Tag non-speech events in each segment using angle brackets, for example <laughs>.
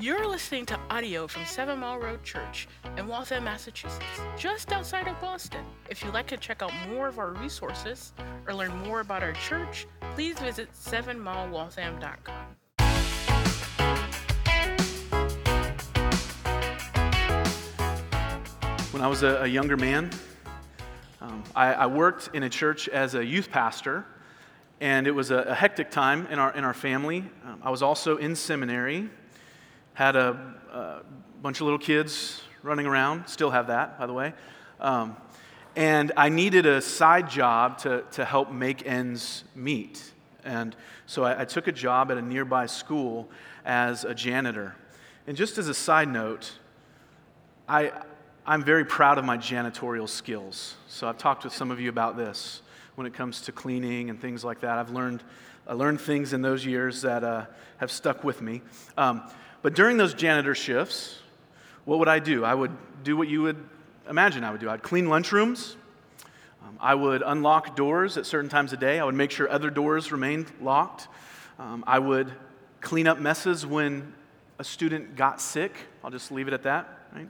You're listening to audio from Seven Mile Road Church in Waltham, Massachusetts, just outside of Boston. If you'd like to check out more of our resources or learn more about our church, please visit sevenmilewaltham.com. When I was a, a younger man, um, I, I worked in a church as a youth pastor, and it was a, a hectic time in our, in our family. Um, I was also in seminary, had a, a, bunch of little kids running around, still have that, by the way. Um, and I needed a side job to, to help make ends meet. And so I, I took a job at a nearby school as a janitor. And just as a side note, I, I'm very proud of my janitorial skills. So I've talked with some of you about this when it comes to cleaning and things like that. I've learned, I learned things in those years that uh, have stuck with me. Um, but during those janitor shifts, what would I do? I would do what you would imagine I would do. I'd clean lunchrooms. Um, I would unlock doors at certain times of day. I would make sure other doors remained locked. Um, I would clean up messes when a student got sick. I'll just leave it at that, right?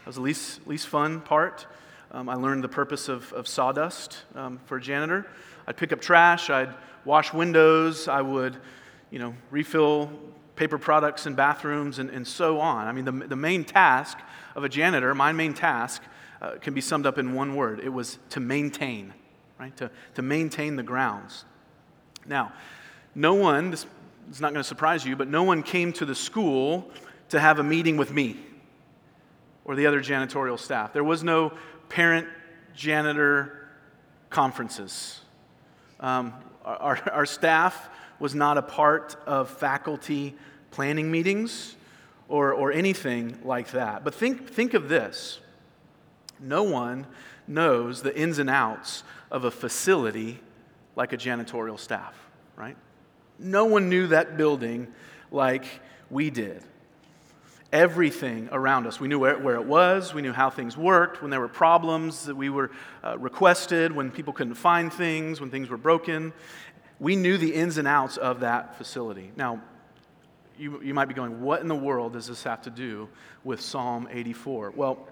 That was the least, least fun part. Um, I learned the purpose of, of sawdust um, for a janitor. I'd pick up trash, I'd wash windows, I would, you know, refill paper products in bathrooms and, and so on. I mean, the, the main task of a janitor, my main task, uh, can be summed up in one word. It was to maintain, right? To, to maintain the grounds. Now, no one, this is not going to surprise you, but no one came to the school to have a meeting with me or the other janitorial staff. There was no parent janitor conferences. Um, our, our staff was not a part of faculty planning meetings or, or anything like that. But think, think of this no one knows the ins and outs of a facility like a janitorial staff, right? No one knew that building like we did everything around us. We knew where, where, it was, we knew how things worked, when there were problems that we were uh, requested, when people couldn't find things, when things were broken. We knew the ins and outs of that facility. Now, you, you might be going, what in the world does this have to do with Psalm 84? Well,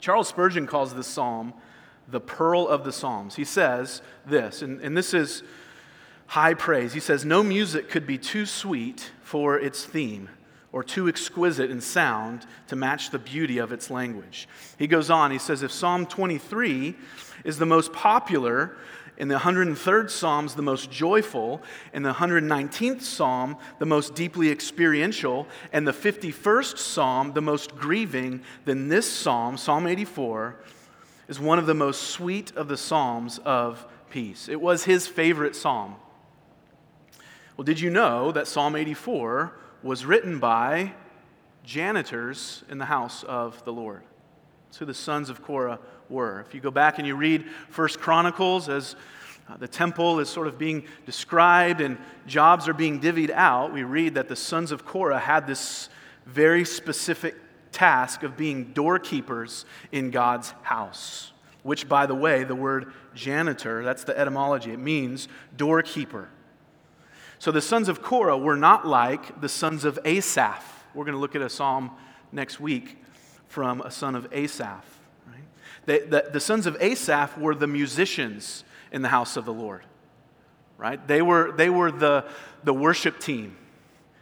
Charles Spurgeon calls this psalm the pearl of the Psalms. He says this, and, and this is high praise. He says, No music could be too sweet for its theme or too exquisite in sound to match the beauty of its language. He goes on, he says, if Psalm 23 is the most popular, in the 103rd Psalms, the most joyful, in the 119th Psalm, the most deeply experiential, and the 51st Psalm, the most grieving, then this Psalm, Psalm 84, is one of the most sweet of the Psalms of peace. It was his favorite Psalm. Well, did you know that Psalm 84 was written by janitors in the house of the Lord. That's who the sons of Korah were. If you go back and you read First Chronicles as uh, the temple is sort of being described and jobs are being divvied out, we read that the sons of Korah had this very specific task of being doorkeepers in God's house. Which, by the way, the word janitor, that's the etymology, it means doorkeeper. So the sons of Korah were not like the sons of Asaph. We're going to look at a psalm next week from a son of Asaph. Right? The, the sons of Asaph were the musicians in the house of the Lord. Right? They were, they were the, the worship team.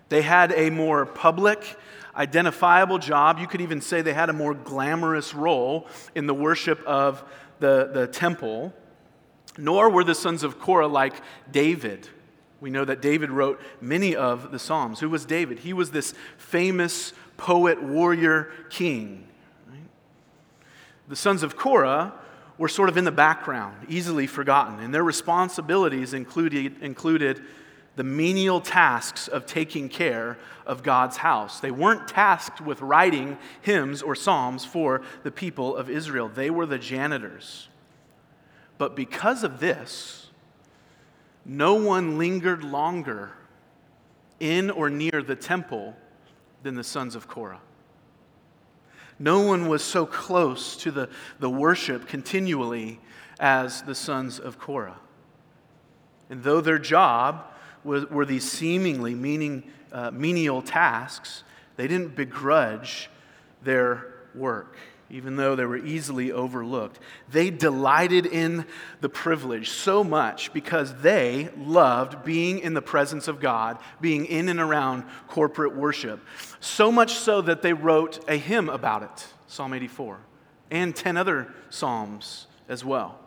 They had a more public, identifiable job. You could even say they had a more glamorous role in the worship of the, the temple. Nor were the sons of Korah like David we know that David wrote many of the Psalms. Who was David? He was this famous poet, warrior, king. The sons of Korah were sort of in the background, easily forgotten, and their responsibilities included, included the menial tasks of taking care of God's house. They weren't tasked with writing hymns or psalms for the people of Israel, they were the janitors. But because of this, no one lingered longer in or near the temple than the sons of Korah. No one was so close to the, the worship continually as the sons of Korah. And though their job was, were these seemingly meaning, uh, menial tasks, They didn't begrudge their work, even though they were easily overlooked. They delighted in the privilege so much because they loved being in the presence of God, being in and around corporate worship. So much so that they wrote a hymn about it, Psalm 84, and 10 other Psalms as well.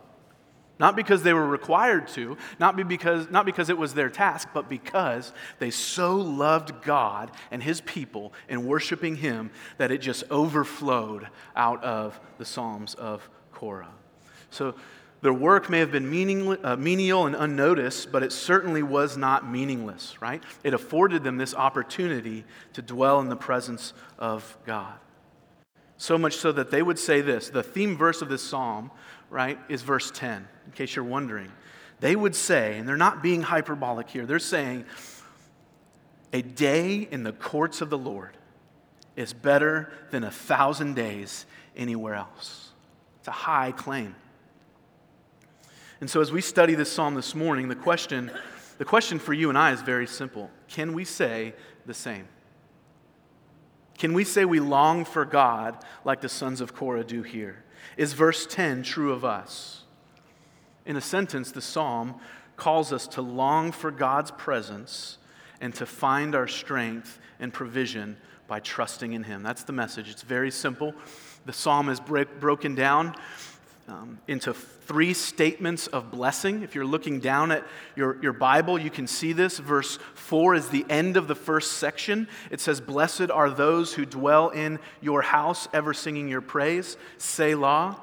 Not because they were required to, not because, not because it was their task, but because they so loved God and His people in worshiping Him that it just overflowed out of the Psalms of Korah. So their work may have been uh, menial and unnoticed, but it certainly was not meaningless, right? It afforded them this opportunity to dwell in the presence of God. So much so that they would say this the theme verse of this psalm right, is verse 10, in case you're wondering. They would say, and they're not being hyperbolic here, they're saying, a day in the courts of the Lord is better than a thousand days anywhere else. It's a high claim. And so, as we study this psalm this morning, the question, the question for you and I is very simple Can we say the same? Can we say we long for God like the sons of Korah do here? Is verse 10 true of us? In a sentence, the psalm calls us to long for God's presence and to find our strength and provision by trusting in Him. That's the message. It's very simple. The psalm is break, broken down um, into three statements of blessing. If you're looking down at your, your Bible, you can see this. Verse 4 is the end of the first section. It says, Blessed are those who dwell in your house, ever singing your praise. Selah.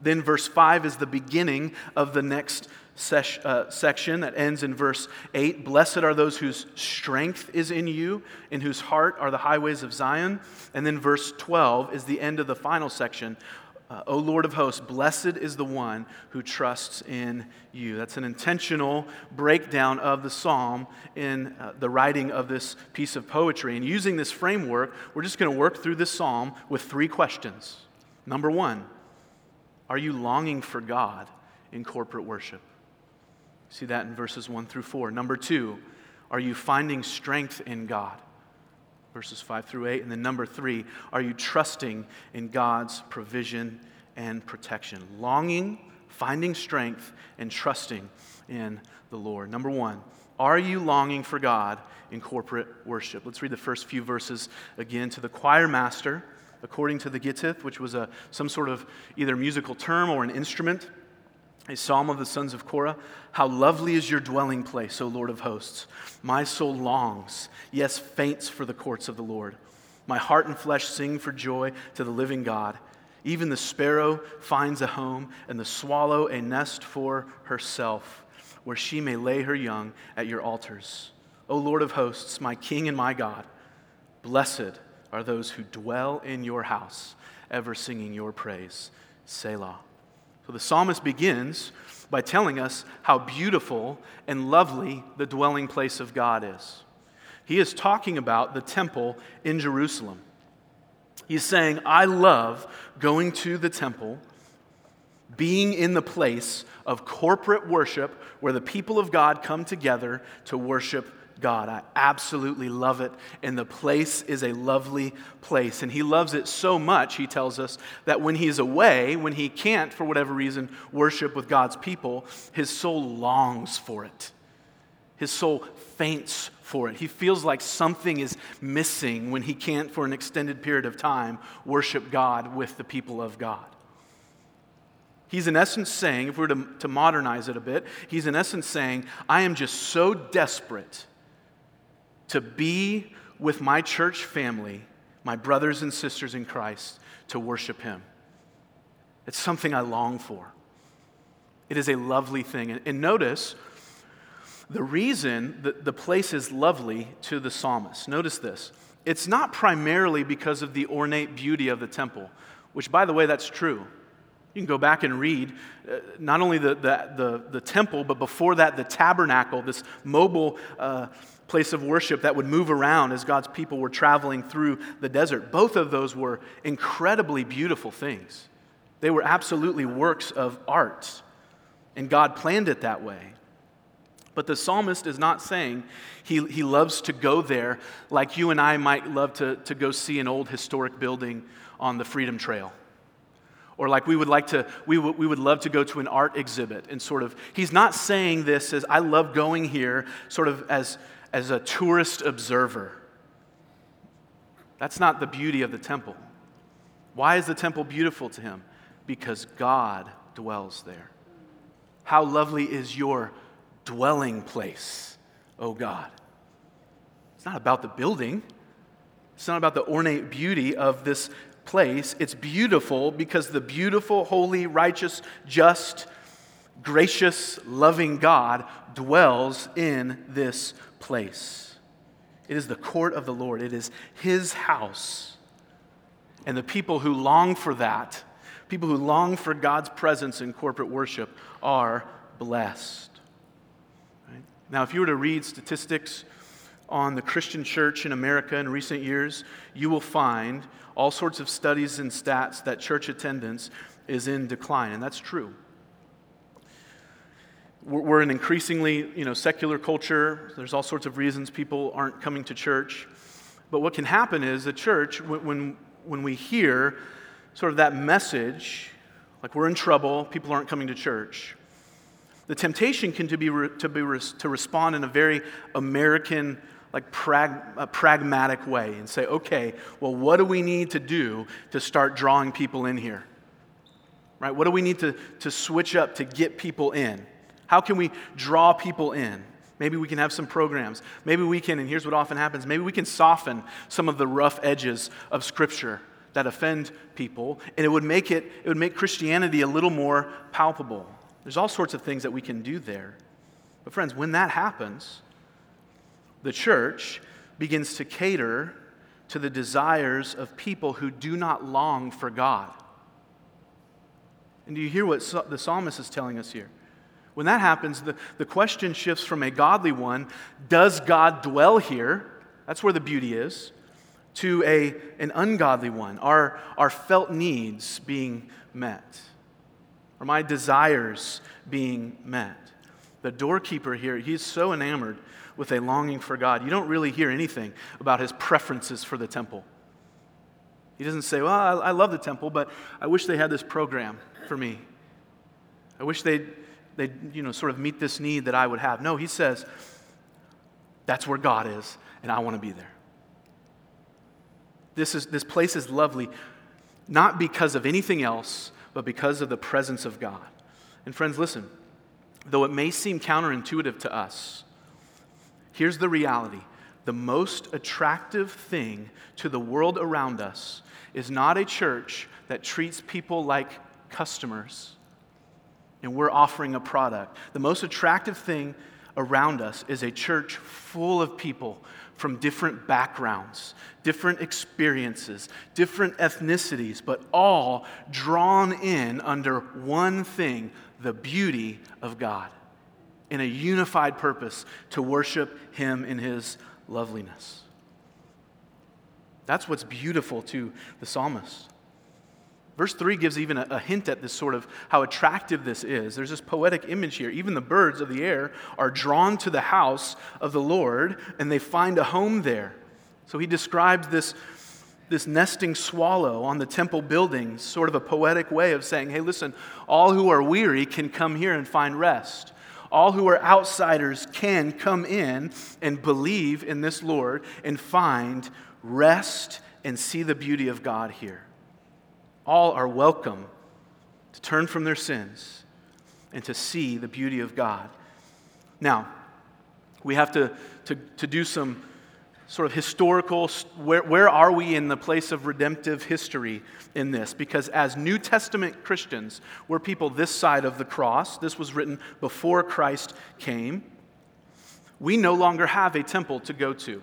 Then verse 5 is the beginning of the next uh, section that ends in verse 8. Blessed are those whose strength is in you, in whose heart are the highways of Zion. And then verse 12 is the end of the final section. Uh, o Lord of hosts, blessed is the one who trusts in you. That's an intentional breakdown of the psalm in uh, the writing of this piece of poetry. And using this framework, we're just going to work through this psalm with three questions. Number one, are you longing for God in corporate worship? See that in verses 1 through 4. Number two, are you finding strength in God? verses 5 through 8. And then number three, are you trusting in God's provision and protection? Longing, finding strength, and trusting in the Lord. Number one, are you longing for God in corporate worship? Let's read the first few verses again to the choir master, according to the Gittith, which was a, some sort of either musical term or an instrument a psalm of the sons of Korah. How lovely is your dwelling place, O Lord of hosts. My soul longs, yes, faints for the courts of the Lord. My heart and flesh sing for joy to the living God. Even the sparrow finds a home, and the swallow a nest for herself, where she may lay her young at your altars. O Lord of hosts, my King and my God, blessed are those who dwell in your house, ever singing your praise. Selah. So the psalmist begins by telling us how beautiful and lovely the dwelling place of God is. He is talking about the temple in Jerusalem. He's saying, I love going to the temple, being in the place of corporate worship where the people of God come together to worship God. I absolutely love it. And the place is a lovely place. And he loves it so much, he tells us, that when he's away, when he can't, for whatever reason, worship with God's people, his soul longs for it. His soul faints for it. He feels like something is missing when he can't, for an extended period of time, worship God with the people of God. He's in essence saying, if we were to, to modernize it a bit, he's in essence saying, I am just so desperate to be with my church family, my brothers and sisters in Christ, to worship Him. It's something I long for. It is a lovely thing. And, notice the reason that the place is lovely to the psalmist. Notice this. It's not primarily because of the ornate beauty of the temple, which, by the way, that's true. You can go back and read uh, not only the, the, the, the, temple, but before that, the tabernacle, this mobile uh, place of worship that would move around as God's people were traveling through the desert. Both of those were incredibly beautiful things. They were absolutely works of art, and God planned it that way. But the psalmist is not saying he, he loves to go there like you and I might love to, to go see an old historic building on the Freedom Trail. Or like we would like to, we, w- we would love to go to an art exhibit and sort of, he's not saying this as I love going here sort of as, as a tourist observer. That's not the beauty of the temple. Why is the temple beautiful to him? Because God dwells there. How lovely is your dwelling place, O God. It's not about the building, it's not about the ornate beauty of this place. It's beautiful because the beautiful, holy, righteous, just, gracious, loving God dwells in this place. It is the court of the Lord, it is His house. And the people who long for that, people who long for God's presence in corporate worship, are blessed. Now, if you were to read statistics on the Christian church in America in recent years, you will find all sorts of studies and stats that church attendance is in decline, and that's true. We're an increasingly you know, secular culture. There's all sorts of reasons people aren't coming to church. But what can happen is the church, when, when we hear sort of that message, like we're in trouble, people aren't coming to church, the temptation can to be, to, be to respond in a very American, like prag, pragmatic way and say, okay, well, what do we need to do to start drawing people in here? Right? What do we need to, to switch up to get people in? How can we draw people in? Maybe we can have some programs. Maybe we can, and here's what often happens maybe we can soften some of the rough edges of Scripture that offend people, and it would make it, it would make Christianity a little more palpable. There's all sorts of things that we can do there. But, friends, when that happens, the church begins to cater to the desires of people who do not long for God. And do you hear what the psalmist is telling us here? When that happens, the, the question shifts from a godly one does God dwell here? That's where the beauty is. To a, an ungodly one, are our felt needs being met. Are my desires being met? The doorkeeper here, he's so enamored with a longing for God. You don't really hear anything about his preferences for the temple. He doesn't say, Well, I, I love the temple, but I wish they had this program for me. I wish they'd, they'd you know, sort of meet this need that I would have. No, he says, That's where God is, and I want to be there. This, is, this place is lovely, not because of anything else, but because of the presence of God. And friends, listen, though it may seem counterintuitive to us, here's the reality the most attractive thing to the world around us is not a church that treats people like customers and we're offering a product. The most attractive thing around us is a church full of people from different backgrounds, different experiences, different ethnicities, but all drawn in under one thing the beauty of God in a unified purpose to worship Him in His loveliness. That's what's beautiful to the psalmist. Verse 3 gives even a, a, hint at this sort of how attractive this is. There's this poetic image here. Even the birds of the air are drawn to the house of the Lord and they find a home there. So he describes this, this nesting swallow on the temple buildings, sort of a poetic way of saying, hey, listen, all who are weary can come here and find rest. All who are outsiders can come in and believe in this Lord and find rest and see the beauty of God here all are welcome to turn from their sins and to see the beauty of God. Now, we have to, to, to do some sort of historical, where, where are we in the place of redemptive history in this? Because as New Testament Christians, we're people this side of the cross. This was written before Christ came. We no longer have a temple to go to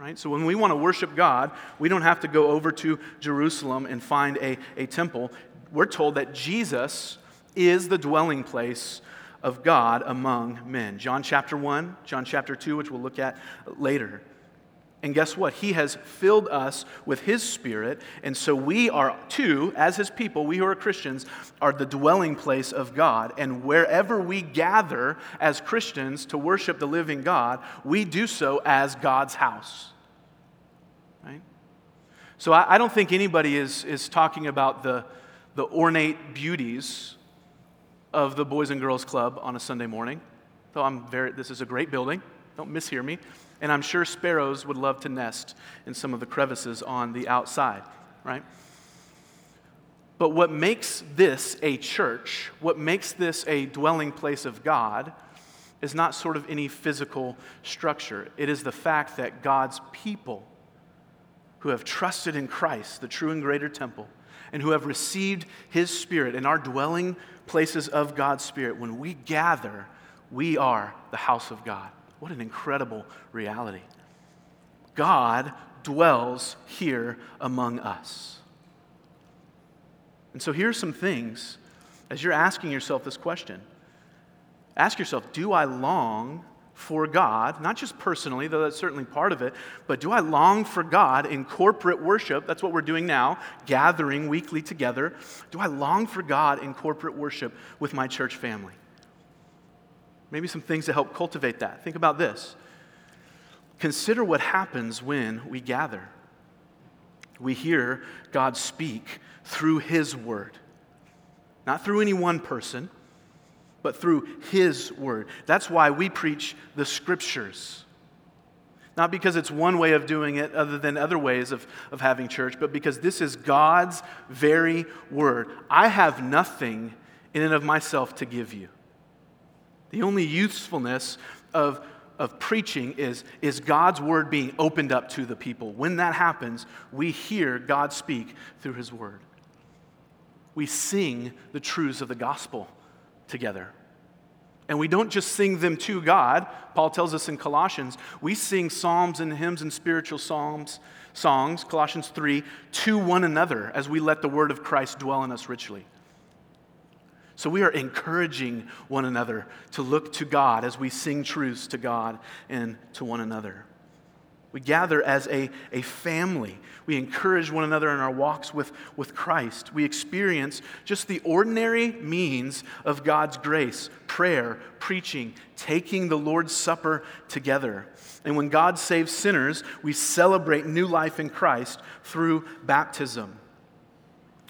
right? So when we want to worship God, we don't have to go over to Jerusalem and find a, a temple. We're told that Jesus is the dwelling place of God among men. John chapter 1, John chapter 2, which we'll look at later. And guess what? He has filled us with His Spirit. And so we are, too, as His people, we who are Christians, are the dwelling place of God. And wherever we gather as Christians to worship the living God, we do so as God's house. So I, I don't think anybody is, is talking about the, the ornate beauties of the Boys and Girls Club on a Sunday morning. Though I'm very, this is a great building. Don't mishear me. And I'm sure sparrows would love to nest in some of the crevices on the outside, right? But what makes this a church, what makes this a dwelling place of God, is not sort of any physical structure. It is the fact that God's people who have trusted in Christ, the true and greater temple, and who have received his spirit in our dwelling places of God's spirit, when we gather, we are the house of God. What an incredible reality. God dwells here among us. And so here's some things as you're asking yourself this question. Ask yourself, do I long for God, not just personally, though that's certainly part of it, but do I long for God in corporate worship? That's what we're doing now, gathering weekly together. Do I long for God in corporate worship with my church family? Maybe some things to help cultivate that. Think about this. Consider what happens when we gather. We hear God speak through His Word, not through any one person, but through His Word. That's why we preach the Scriptures. Not because it's one way of doing it other than other ways of, of having church, but because this is God's very Word. I have nothing in and of myself to give you. The only usefulness of, of preaching is, is God's word being opened up to the people. When that happens, we hear God speak through his word. We sing the truths of the gospel together. And we don't just sing them to God. Paul tells us in Colossians, we sing psalms and hymns and spiritual psalms, songs, Colossians 3, to one another as we let the word of Christ dwell in us richly. So we are encouraging one another to look to God as we sing truths to God and to one another. We gather as a, a family. We encourage one another in our walks with, with Christ. We experience just the ordinary means of God's grace prayer, preaching, taking the Lord's Supper together. And when God saves sinners, we celebrate new life in Christ through baptism.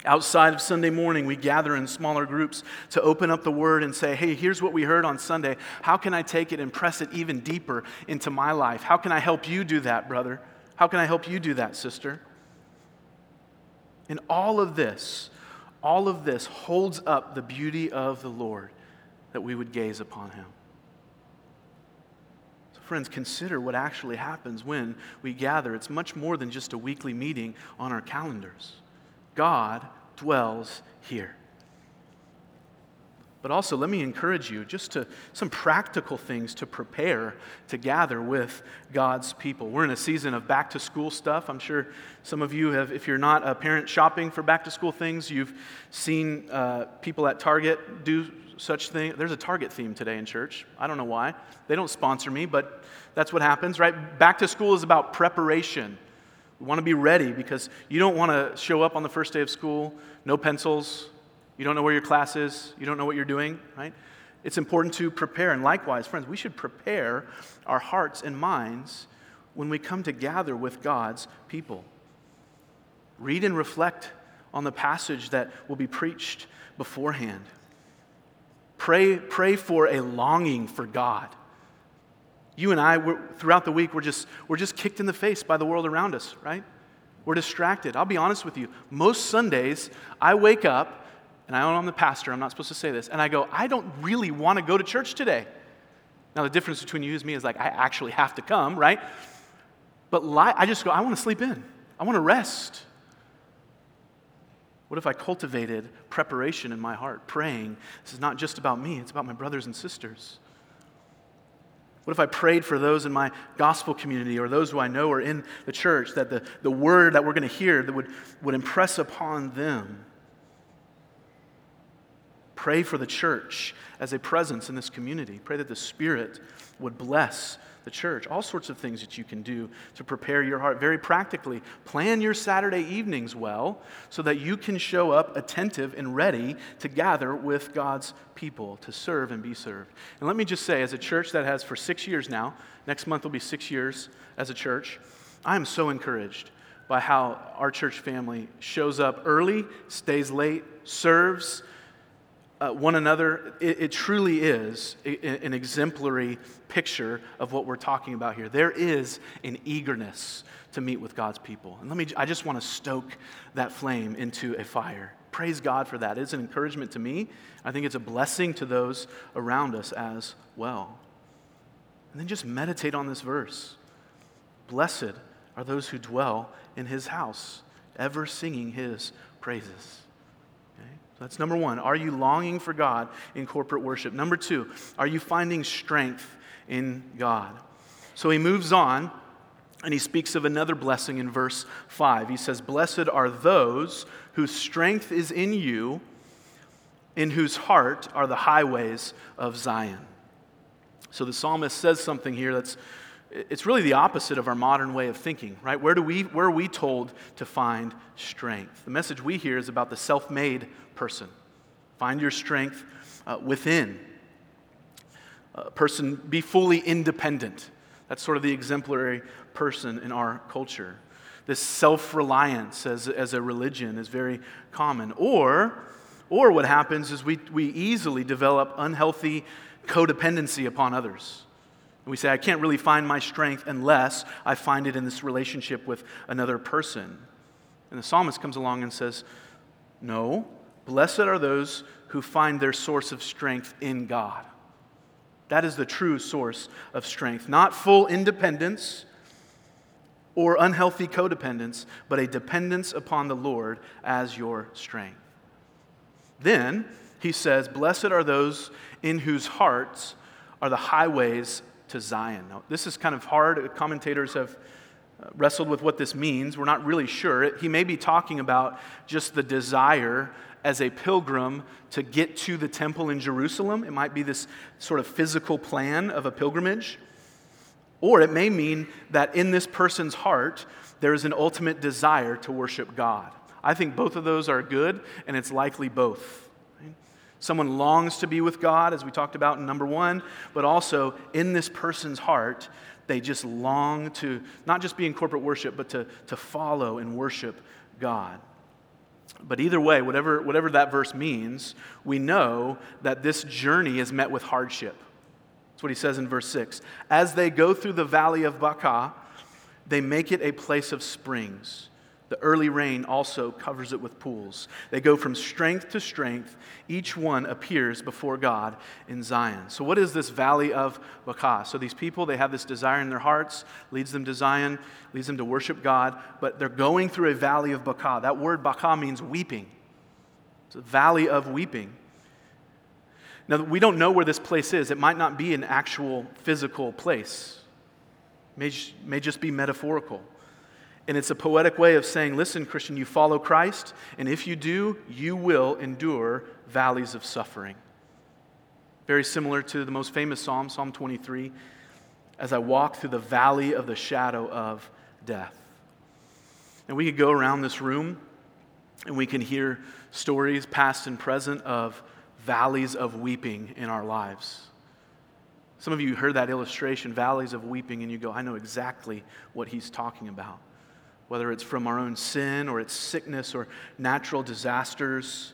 Outside of Sunday morning, we gather in smaller groups to open up the Word and say, hey, here's what we heard on Sunday. How can I take it and press it even deeper into my life? How can I help you do that, brother? How can I help you do that, sister? And all of this, all of this holds up the beauty of the Lord that we would gaze upon Him. So, friends, consider what actually happens when we gather. It's much more than just a weekly meeting on our calendars. God dwells here. But also, let me encourage you just to some practical things to prepare to gather with God's people. We're in a season of back to school stuff. I'm sure some of you have, if you're not a parent shopping for back to school things, you've seen uh, people at Target do such thing. There's a Target theme today in church. I don't know why. They don't sponsor me, but that's what happens, right? Back to school is about preparation. We want to be ready because you don't want to show up on the first day of school, no pencils, you don't know where your class is, you don't know what you're doing, right? It's important to prepare. And likewise, friends, we should prepare our hearts and minds when we come to gather with God's people. Read and reflect on the passage that will be preached beforehand. Pray, pray for a longing for God you and I, throughout the week, we're just, we're just kicked in the face by the world around us, right? We're distracted. I'll be honest with you. Most Sundays, I wake up, and I know I'm the pastor, I'm not supposed to say this, and I go, I don't really want to go to church today. Now, the difference between you and me is like, I actually have to come, right? But li- I just go, I want to sleep in, I want to rest. What if I cultivated preparation in my heart, praying? This is not just about me, it's about my brothers and sisters. What if I prayed for those in my gospel community or those who I know are in the church that the, the word that we're going to hear that would, would impress upon them? Pray for the church as a presence in this community. Pray that the Spirit would bless the church. All sorts of things that you can do to prepare your heart. Very practically, plan your Saturday evenings well so that you can show up attentive and ready to gather with God's people to serve and be served. And let me just say, as a church that has for six years now, next month will be six years as a church, I am so encouraged by how our church family shows up early, stays late, serves, uh, one another, it, it truly is a, an exemplary picture of what we're talking about here. There is an eagerness to meet with God's people. And let me, I just want to stoke that flame into a fire. Praise God for that. It's an encouragement to me. I think it's a blessing to those around us as well. And then just meditate on this verse. Blessed are those who dwell in his house, ever singing his praises. That's number one. Are you longing for God in corporate worship? Number two, are you finding strength in God? So he moves on and he speaks of another blessing in verse 5. He says, Blessed are those whose strength is in you, in whose heart are the highways of Zion. So the psalmist says something here that's it's really the opposite of our modern way of thinking, right? Where, do we, where are we told to find strength? The message we hear is about the self made person. Find your strength uh, within. A person, be fully independent. That's sort of the exemplary person in our culture. This self reliance as, as a religion is very common. Or, or what happens is we, we easily develop unhealthy codependency upon others. And we say, I can't really find my strength unless I find it in this relationship with another person. And the psalmist comes along and says, No, blessed are those who find their source of strength in God. That is the true source of strength. Not full independence or unhealthy codependence, but a dependence upon the Lord as your strength. Then he says, Blessed are those in whose hearts are the highways to Zion. Now, this is kind of hard. Commentators have uh, wrestled with what this means. We're not really sure. He may be talking about just the desire as a pilgrim to get to the temple in Jerusalem. It might be this sort of physical plan of a pilgrimage. Or it may mean that in this person's heart, there is an ultimate desire to worship God. I think both of those are good, and it's likely both. Someone longs to be with God, as we talked about in number one, but also in this person's heart, they just long to not just be in corporate worship, but to, to follow and worship God. But either way, whatever, whatever that verse means, we know that this journey is met with hardship. That's what he says in verse 6. As they go through the valley of Baca, they make it a place of springs. The early rain also covers it with pools. They go from strength to strength. Each one appears before God in Zion. So, what is this valley of Baca? So, these people, they have this desire in their hearts, leads them to Zion, leads them to worship God, but they're going through a valley of Baca. That word Baca means weeping. It's a valley of weeping. Now, we don't know where this place is. It might not be an actual physical place, it may, may just be metaphorical. And it's a poetic way of saying, listen, Christian, you follow Christ, and if you do, you will endure valleys of suffering. Very similar to the most famous psalm, Psalm 23, as I walk through the valley of the shadow of death. And we could go around this room and we can hear stories, past and present, of valleys of weeping in our lives. Some of you heard that illustration, valleys of weeping, and you go, I know exactly what he's talking about whether it's from our own sin or it's sickness or natural disasters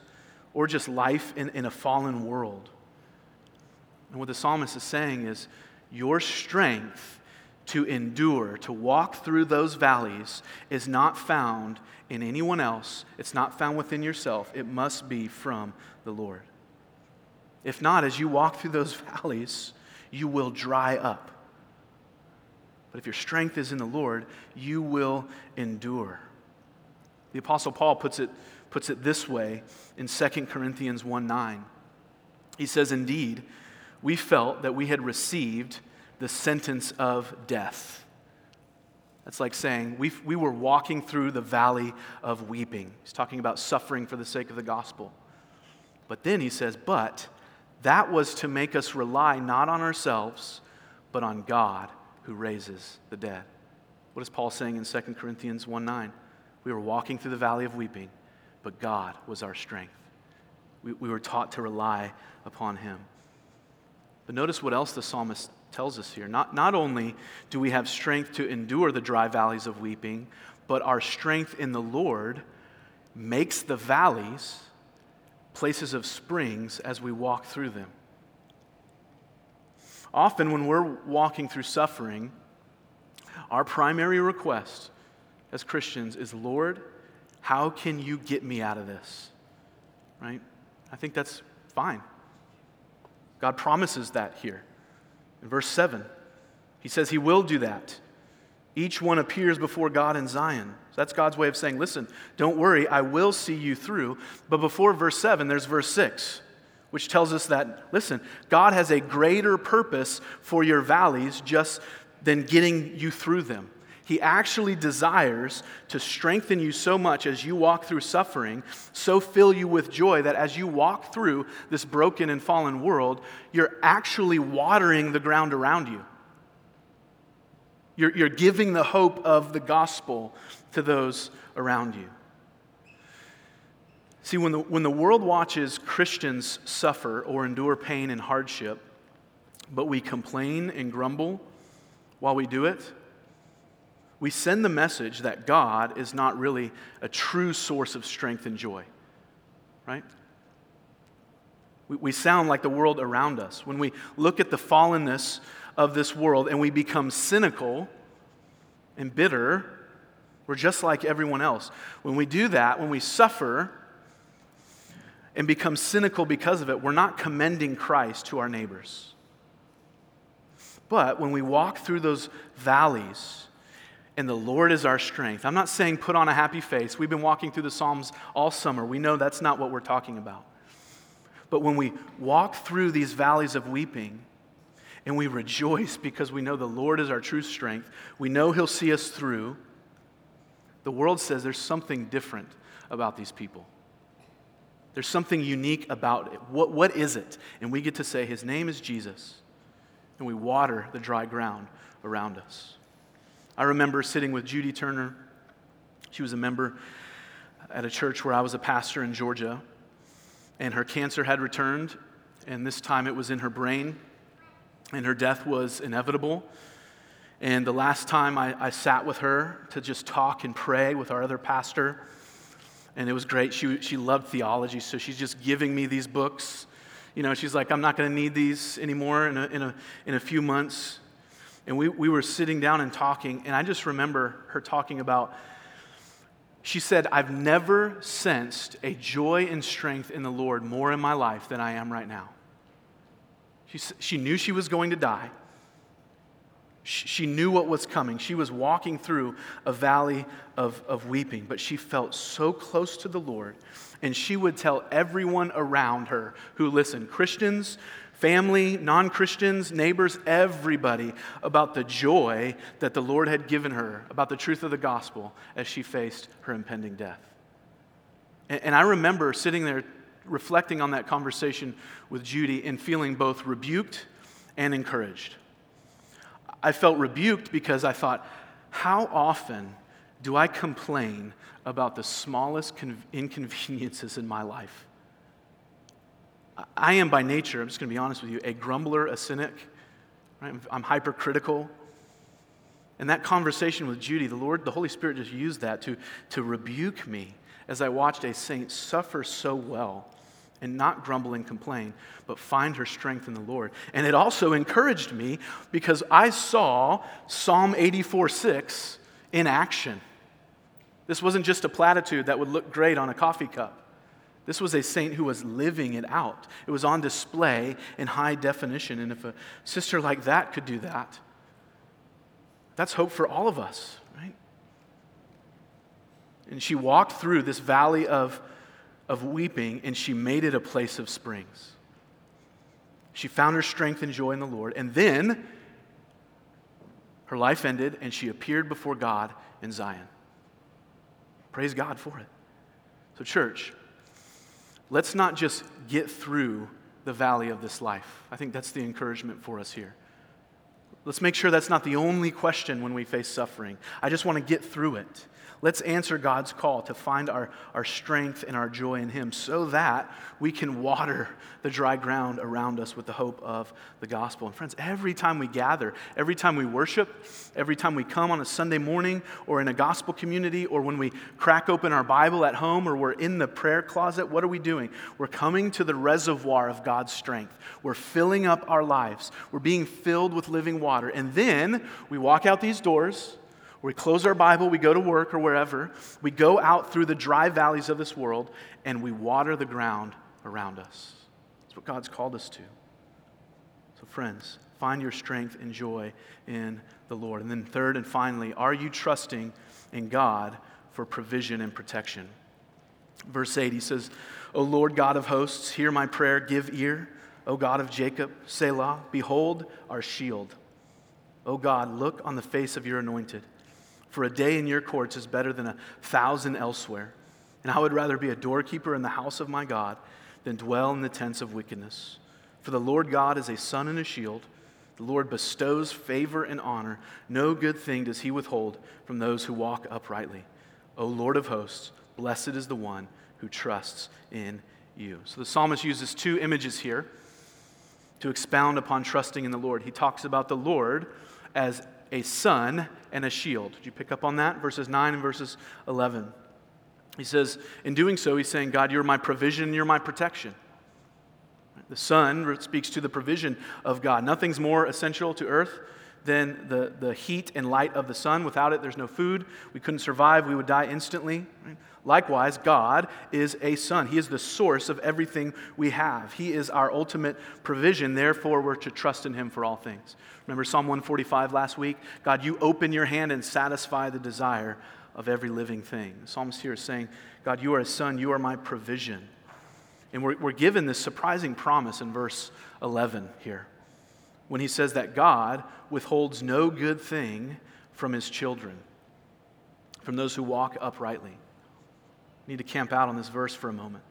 or just life in, in a fallen world. And what the psalmist is saying is your strength to endure, to walk through those valleys, is not found in anyone else. It's not found within yourself. It must be from the Lord. If not, as you walk through those <laughs> valleys, you will dry up. But if your strength is in the Lord, you will endure. The Apostle Paul puts it, puts it this way in 2 Corinthians 1 9. He says, Indeed, we felt that we had received the sentence of death. That's like saying we, we were walking through the valley of weeping. He's talking about suffering for the sake of the gospel. But then he says, But that was to make us rely not on ourselves, but on God who raises the dead. What is Paul saying in 2 Corinthians 1 9? We were walking through the valley of weeping, but God was our strength. We, we were taught to rely upon him. But notice what else the psalmist tells us here. Not, not only do we have strength to endure the dry valleys of weeping, but our strength in the Lord makes the valleys places of springs as we walk through them. Often, when we're walking through suffering, our primary request as Christians is Lord, how can you get me out of this? Right? I think that's fine. God promises that here. In verse 7, he says he will do that. Each one appears before God in Zion. So that's God's way of saying, listen, don't worry, I will see you through. But before verse 7, there's verse 6, which tells us that, listen, God has a greater purpose for your valleys just than getting you through them. He actually desires to strengthen you so much as you walk through suffering, so fill you with joy that as you walk through this broken and fallen world, you're actually watering the ground around you. You're, you're giving the hope of the gospel to those around you. See, when the, when the world watches Christians suffer or endure pain and hardship, but we complain and grumble while we do it, we send the message that God is not really a true source of strength and joy, right? We, we sound like the world around us. When we look at the fallenness of this world and we become cynical and bitter, we're just like everyone else. When we do that, when we suffer and become cynical because of it, we're not commending Christ to our neighbors. But when we walk through those valleys, and the Lord is our strength. I'm not saying put on a happy face. We've been walking through the Psalms all summer. We know that's not what we're talking about. But when we walk through these valleys of weeping and we rejoice because we know the Lord is our true strength, we know He'll see us through, the world says there's something different about these people. There's something unique about it. What, what is it? And we get to say, His name is Jesus. And we water the dry ground around us. I remember sitting with Judy Turner. She was a member at a church where I was a pastor in Georgia, and her cancer had returned, and this time it was in her brain, and her death was inevitable. And the last time I, I sat with her to just talk and pray with our other pastor, and it was great. She, she loved theology, so she's just giving me these books. You know, she's like, I'm not going to need these anymore in a, in, a, in a few months. And we, we were sitting down and talking, and I just remember her talking about, she said, I've never sensed a joy and strength in the Lord more in my life than I am right now. She, she knew she was going to die. She, knew what was coming. She was walking through a valley of, of weeping, but she felt so close to the Lord. And she would tell everyone around her who listened Christians, family, non Christians, neighbors, everybody about the joy that the Lord had given her, about the truth of the gospel as she faced her impending death. And, and I remember sitting there reflecting on that conversation with Judy and feeling both rebuked and encouraged. I felt rebuked because I thought, how often do I complain about the smallest inconveniences in my life? I am by nature, I'm just going to be honest with you, a grumbler, a cynic. Right? I'm hypercritical. And that conversation with Judy, the Lord, the Holy Spirit just used that to, to rebuke me as I watched a saint suffer so well and not grumble and complain, but find her strength in the Lord. And it also encouraged me because I saw Psalm 84 6 in action. This wasn't just a platitude that would look great on a coffee cup. This was a saint who was living it out. It was on display in high definition. And if a sister like that could do that, that's hope for all of us, right? And she walked through this valley of, of weeping and she made it a place of springs. She found her strength and joy in the Lord. And then her life ended and she appeared before God in Zion. Praise God for it. So, church, let's not just get through the valley of this life. I think that's the encouragement for us here. Let's make sure that's not the only question when we face suffering. I just want to get through it. Let's answer God's call to find our, our strength and our joy in Him so that we can water the dry ground around us with the hope of the gospel. And friends, every time we gather, every time we worship, every time we come on a Sunday morning or in a gospel community or when we crack open our Bible at home or we're in the prayer closet, what are we doing? We're coming to the reservoir of God's strength. We're filling up our lives. We're being filled with living water. And then we walk out these doors we close our Bible, we go to work or wherever, we go out through the dry valleys of this world, and we water the ground around us. That's what God's called us to. So, friends, find your strength and joy in the Lord. And then, third and finally, are you trusting in God for provision and protection? Verse 8, he says, O Lord God of hosts, hear my prayer, give ear. O God of Jacob, Selah, behold our shield. O God, look on the face of your anointed. For a day in your courts is better than a thousand elsewhere. And I would rather be a doorkeeper in the house of my God than dwell in the tents of wickedness. For the Lord God is a sun and a shield. The Lord bestows favor and honor. No good thing does he withhold from those who walk uprightly. O Lord of hosts, blessed is the one who trusts in you. So the psalmist uses two images here to expound upon trusting in the Lord. He talks about the Lord as a sun and a shield. Did you pick up on that? Verses 9 and verses 11. He says, in doing so, he's saying, God, you're my provision, you're my protection. The sun speaks to the provision of God. Nothing's more essential to earth than the, the heat and light of the sun. Without it, there's no food. We couldn't survive. We would die instantly. Likewise, God is a sun. He is the source of everything we have. He is our ultimate provision. Therefore, we're to trust in Him for all things. Remember Psalm 145 last week? God, you open your hand and satisfy the desire of every living thing. The psalmist here is saying, God, you are a sun, you are my provision. And we're, we're given this surprising promise in verse 11 here when he says that God withholds no good thing from his children, from those who walk uprightly. need to camp out on this verse for a moment.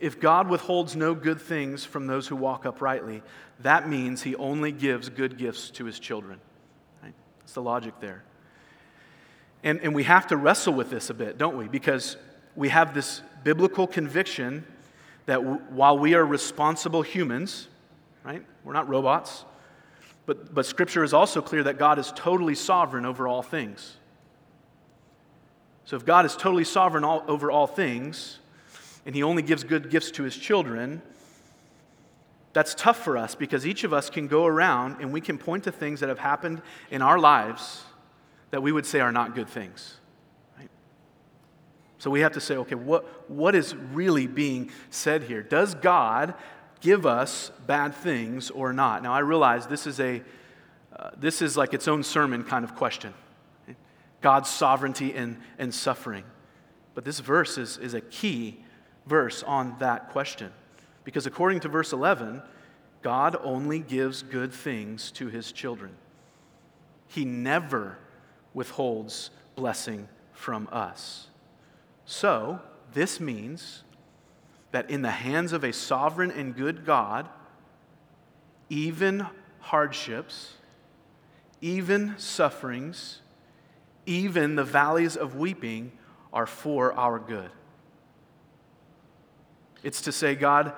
If God withholds no good things from those who walk uprightly, that means he only gives good gifts to his children. Right? That's the logic there. And, and we have to wrestle with this a bit, don't we? Because we have this biblical conviction that w- while we are responsible humans, right? We're not robots. But, but Scripture is also clear that God is totally sovereign over all things. So if God is totally sovereign all, over all things, and he only gives good gifts to his children, that's tough for us because each of us can go around and we can point to things that have happened in our lives that we would say are not good things. Right? So we have to say, okay, what, what is really being said here? Does God give us bad things or not? Now, I realize this is a uh, this is like its own sermon kind of question God's sovereignty and, and suffering. But this verse is, is a key verse on that question. Because according to verse 11, God only gives good things to his children. He never withholds blessing from us. So, this means that in the hands of a sovereign and good God, even hardships, even sufferings, even the valleys of weeping are for our good. It's to say, God,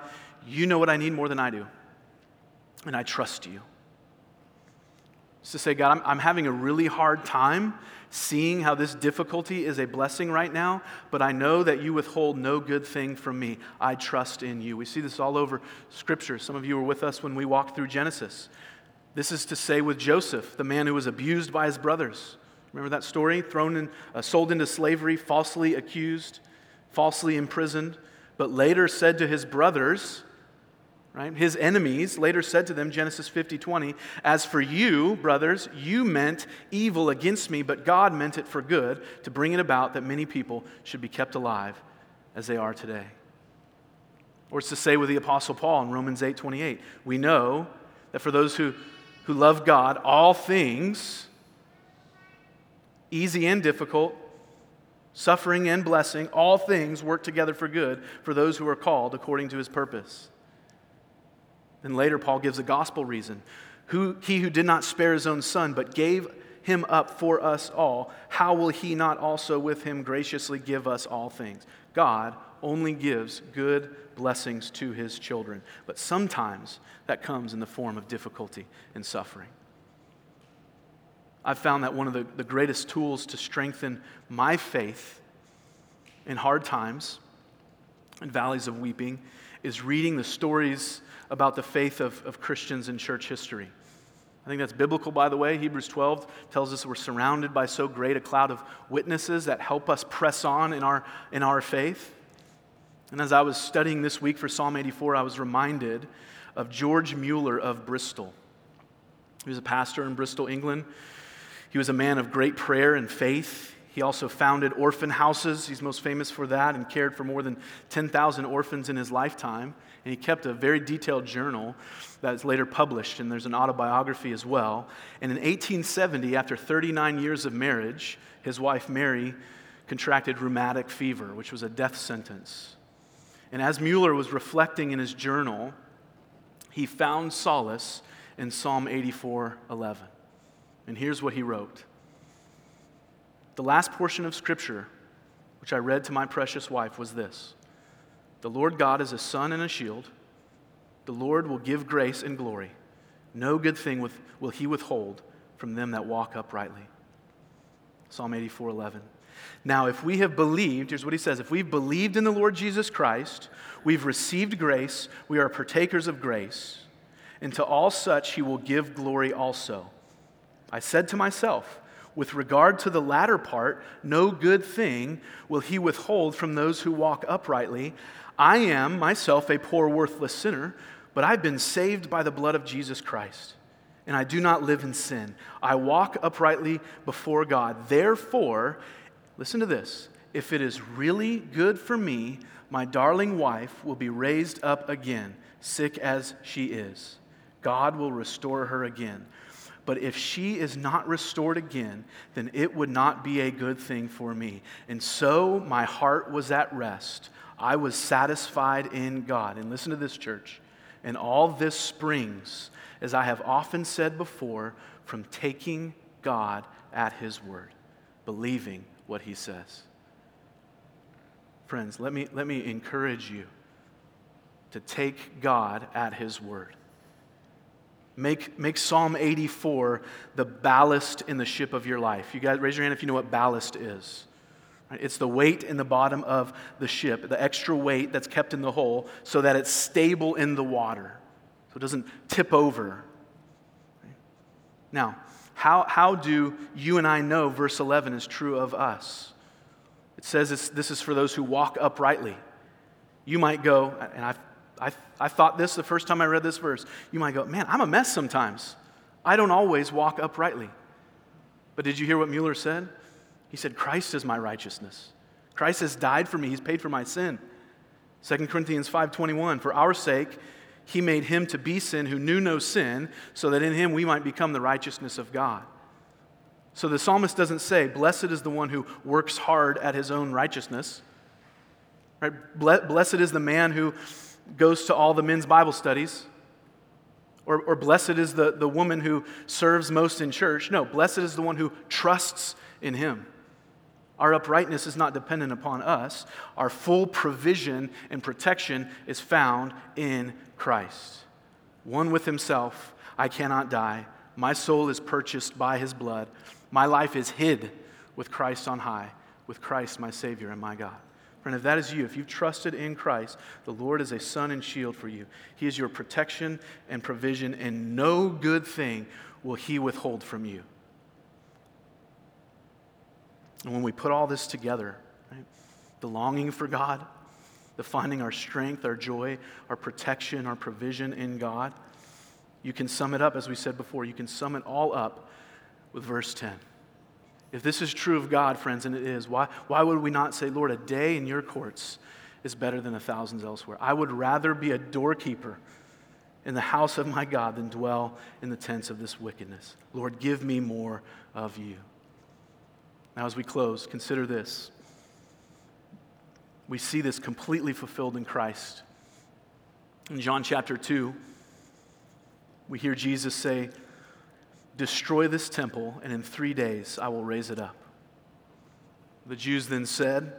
you know what I need more than I do, and I trust you. It's to say, God, I'm, I'm having a really hard time seeing how this difficulty is a blessing right now, but I know that you withhold no good thing from me. I trust in you. We see this all over Scripture. Some of you were with us when we walked through Genesis. This is to say with Joseph, the man who was abused by his brothers. Remember that story? Thrown in, uh, sold into slavery, falsely accused, falsely imprisoned but later said to his brothers, right? His enemies later said to them, Genesis 50 20, As for you, brothers, you meant evil against me, but God meant it for good to bring it about that many people should be kept alive as they are today. Or it's to say with the Apostle Paul in Romans 8 28, we know that for those who, who love God, all things, easy and difficult, Suffering and blessing, all things work together for good for those who are called according to his purpose. And later, Paul gives a gospel reason. Who, he who did not spare his own son, but gave him up for us all, how will he not also with him graciously give us all things? God only gives good blessings to his children, but sometimes that comes in the form of difficulty and suffering. I've found that one of the, the greatest tools to strengthen my faith in hard times and valleys of weeping is reading the stories about the faith of, of Christians in church history. I think that's biblical, by the way. Hebrews 12 tells us we're surrounded by so great a cloud of witnesses that help us press on in our, in our faith. And as I was studying this week for Psalm 84, I was reminded of George Mueller of Bristol. He was a pastor in Bristol, England. He was a man of great prayer and faith. He also founded orphan houses. He's most famous for that and cared for more than 10,000 orphans in his lifetime. And he kept a very detailed journal that's later published, and there's an autobiography as well. And in 1870, after 39 years of marriage, his wife Mary contracted rheumatic fever, which was a death sentence. And as Mueller was reflecting in his journal, he found solace in Psalm 84 11. And here's what he wrote The last portion of Scripture, which I read to my precious wife, was this The Lord God is a sun and a shield. The Lord will give grace and glory. No good thing will he withhold from them that walk uprightly. Psalm 84 11. Now, if we have believed, here's what he says if we've believed in the Lord Jesus Christ, we've received grace, we are partakers of grace, and to all such he will give glory also. I said to myself, with regard to the latter part, no good thing will he withhold from those who walk uprightly. I am myself a poor, worthless sinner, but I've been saved by the blood of Jesus Christ. And I do not live in sin. I walk uprightly before God. Therefore, listen to this if it is really good for me, my darling wife will be raised up again, sick as she is. God will restore her again. But if she is not restored again, then it would not be a good thing for me. And so my heart was at rest. I was satisfied in God. And listen to this, church. And all this springs, as I have often said before, from taking God at His word, believing what He says. Friends, let me, let me encourage you to take God at His word. Make, make Psalm 84 the ballast in the ship of your life. You guys, raise your hand if you know what ballast is. It's the weight in the bottom of the ship, the extra weight that's kept in the hole so that it's stable in the water, so it doesn't tip over. Now, how, how do you and I know verse 11 is true of us? It says this is for those who walk uprightly. You might go, and I've I, I thought this the first time I read this verse. You might go, man, I'm a mess sometimes. I don't always walk uprightly. But did you hear what Mueller said? He said, Christ is my righteousness. Christ has died for me. He's paid for my sin. 2 Corinthians 5:21 For our sake he made him to be sin who knew no sin so that in him we might become the righteousness of God. So the psalmist doesn't say blessed is the one who works hard at his own righteousness. Right? Blessed is the man who goes to all the men's Bible studies. Or, or blessed is the, the woman who serves most in church. No, blessed is the one who trusts in him. Our uprightness is not dependent upon us. Our full provision and protection is found in Christ. One with himself, I cannot die. My soul is purchased by his blood. My life is hid with Christ on high, with Christ my Savior and my God. Friend, if that is you, if you've trusted in Christ, the Lord is a sun and shield for you. He is your protection and provision, and no good thing will He withhold from you. And when we put all this together, right, the longing for God, the finding our strength, our joy, our protection, our provision in God, you can sum it up, as we said before, you can sum it all up with verse 10. If this is true of God, friends, and it is, why, why would we not say, Lord, a day in your courts is better than a thousand elsewhere? I would rather be a doorkeeper in the house of my God than dwell in the tents of this wickedness. Lord, give me more of you. Now, as we close, consider this. We see this completely fulfilled in Christ. In John chapter 2, we hear Jesus say, Destroy this temple, and in three days I will raise it up. The Jews then said,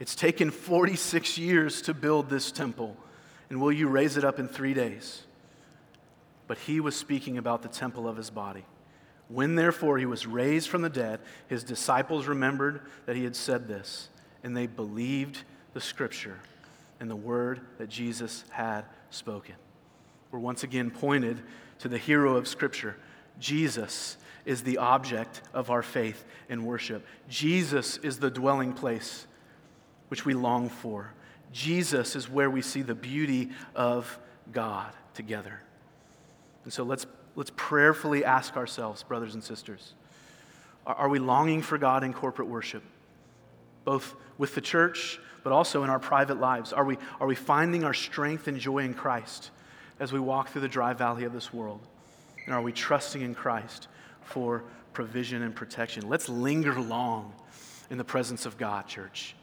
It's taken 46 years to build this temple, and will you raise it up in three days? But he was speaking about the temple of his body. When therefore he was raised from the dead, his disciples remembered that he had said this, and they believed the scripture and the word that Jesus had spoken. We're once again pointed to the hero of scripture. Jesus is the object of our faith and worship. Jesus is the dwelling place which we long for. Jesus is where we see the beauty of God together. And so let's, let's prayerfully ask ourselves, brothers and sisters, are, are we longing for God in corporate worship? Both with the church, but also in our private lives. Are we, are we finding our strength and joy in Christ as we walk through the dry valley of this world? And are we trusting in Christ for provision and protection? Let's linger long in the presence of God, church.